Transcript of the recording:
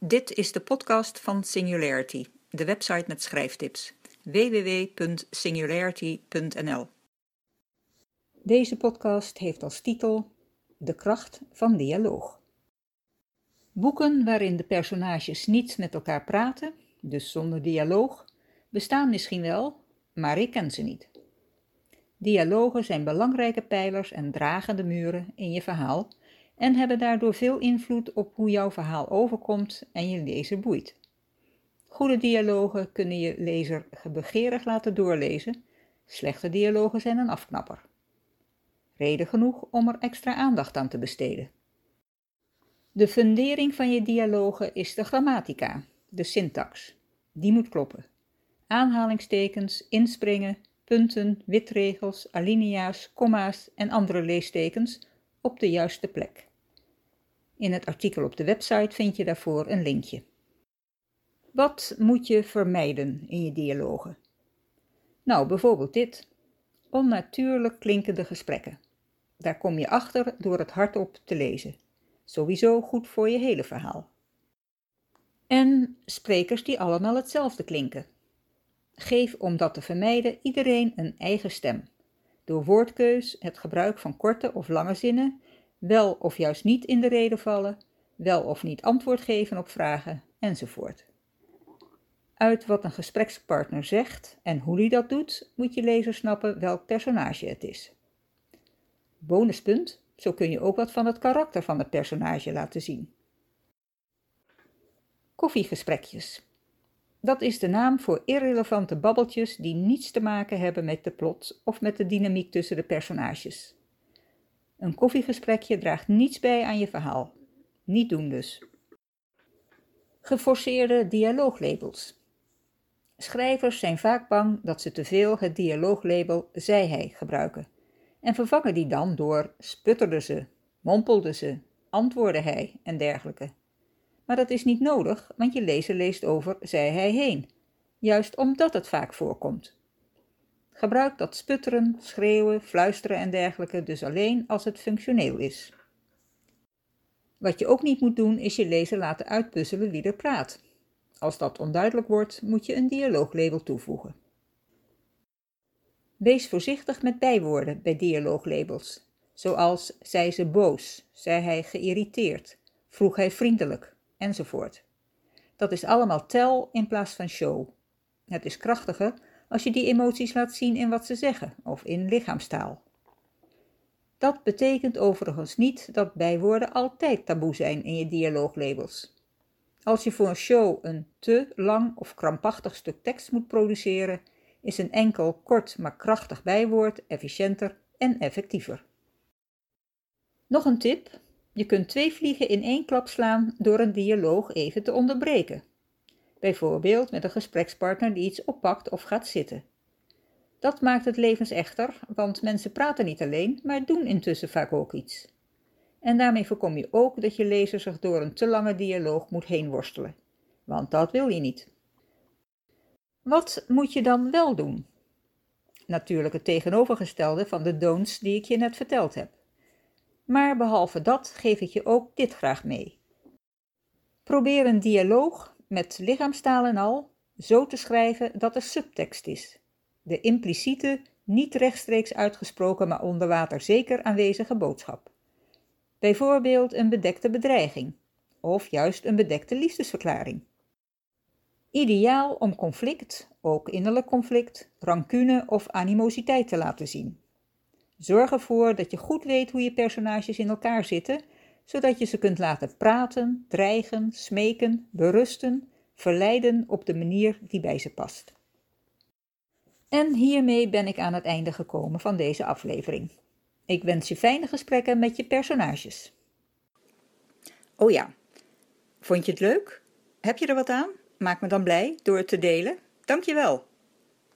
Dit is de podcast van Singularity, de website met schrijftips. www.singularity.nl Deze podcast heeft als titel De kracht van dialoog. Boeken waarin de personages niet met elkaar praten, dus zonder dialoog, bestaan misschien wel, maar ik ken ze niet. Dialogen zijn belangrijke pijlers en dragende muren in je verhaal en hebben daardoor veel invloed op hoe jouw verhaal overkomt en je lezer boeit. Goede dialogen kunnen je lezer begeerig laten doorlezen, slechte dialogen zijn een afknapper. Reden genoeg om er extra aandacht aan te besteden. De fundering van je dialogen is de grammatica, de syntax. Die moet kloppen. Aanhalingstekens, inspringen, punten, witregels, alinea's, komma's en andere leestekens op de juiste plek. In het artikel op de website vind je daarvoor een linkje. Wat moet je vermijden in je dialogen? Nou, bijvoorbeeld dit. Onnatuurlijk klinkende gesprekken. Daar kom je achter door het hardop te lezen. Sowieso goed voor je hele verhaal. En sprekers die allemaal hetzelfde klinken. Geef om dat te vermijden iedereen een eigen stem. Door woordkeus, het gebruik van korte of lange zinnen wel of juist niet in de reden vallen, wel of niet antwoord geven op vragen, enzovoort. Uit wat een gesprekspartner zegt en hoe hij dat doet, moet je lezer snappen welk personage het is. Bonuspunt, zo kun je ook wat van het karakter van het personage laten zien. Koffiegesprekjes. Dat is de naam voor irrelevante babbeltjes die niets te maken hebben met de plot of met de dynamiek tussen de personages. Een koffiegesprekje draagt niets bij aan je verhaal. Niet doen dus. Geforceerde dialooglabels. Schrijvers zijn vaak bang dat ze te veel het dialooglabel zei hij gebruiken en vervangen die dan door sputterde ze, mompelde ze, antwoordde hij en dergelijke. Maar dat is niet nodig, want je lezer leest over zei hij heen, juist omdat het vaak voorkomt. Gebruik dat sputteren, schreeuwen, fluisteren en dergelijke dus alleen als het functioneel is. Wat je ook niet moet doen is je lezer laten uitpuzzelen wie er praat. Als dat onduidelijk wordt, moet je een dialooglabel toevoegen. Wees voorzichtig met bijwoorden bij dialooglabels, zoals zei ze boos, zei hij geïrriteerd, vroeg hij vriendelijk, enzovoort. Dat is allemaal tel in plaats van show. Het is krachtiger als je die emoties laat zien in wat ze zeggen of in lichaamstaal. Dat betekent overigens niet dat bijwoorden altijd taboe zijn in je dialooglabels. Als je voor een show een te lang of krampachtig stuk tekst moet produceren, is een enkel kort maar krachtig bijwoord efficiënter en effectiever. Nog een tip: je kunt twee vliegen in één klap slaan door een dialoog even te onderbreken bijvoorbeeld met een gesprekspartner die iets oppakt of gaat zitten. Dat maakt het levensechter, want mensen praten niet alleen, maar doen intussen vaak ook iets. En daarmee voorkom je ook dat je lezer zich door een te lange dialoog moet heen worstelen, want dat wil je niet. Wat moet je dan wel doen? Natuurlijk het tegenovergestelde van de don'ts die ik je net verteld heb. Maar behalve dat geef ik je ook dit graag mee. Probeer een dialoog met lichaamstaal en al zo te schrijven dat er subtekst is. De impliciete, niet rechtstreeks uitgesproken, maar onder water zeker aanwezige boodschap. Bijvoorbeeld een bedekte bedreiging, of juist een bedekte liefdesverklaring. Ideaal om conflict, ook innerlijk conflict, rancune of animositeit te laten zien. Zorg ervoor dat je goed weet hoe je personages in elkaar zitten zodat je ze kunt laten praten, dreigen, smeken, berusten, verleiden op de manier die bij ze past. En hiermee ben ik aan het einde gekomen van deze aflevering. Ik wens je fijne gesprekken met je personages. Oh ja, vond je het leuk? Heb je er wat aan? Maak me dan blij door het te delen. Dankjewel.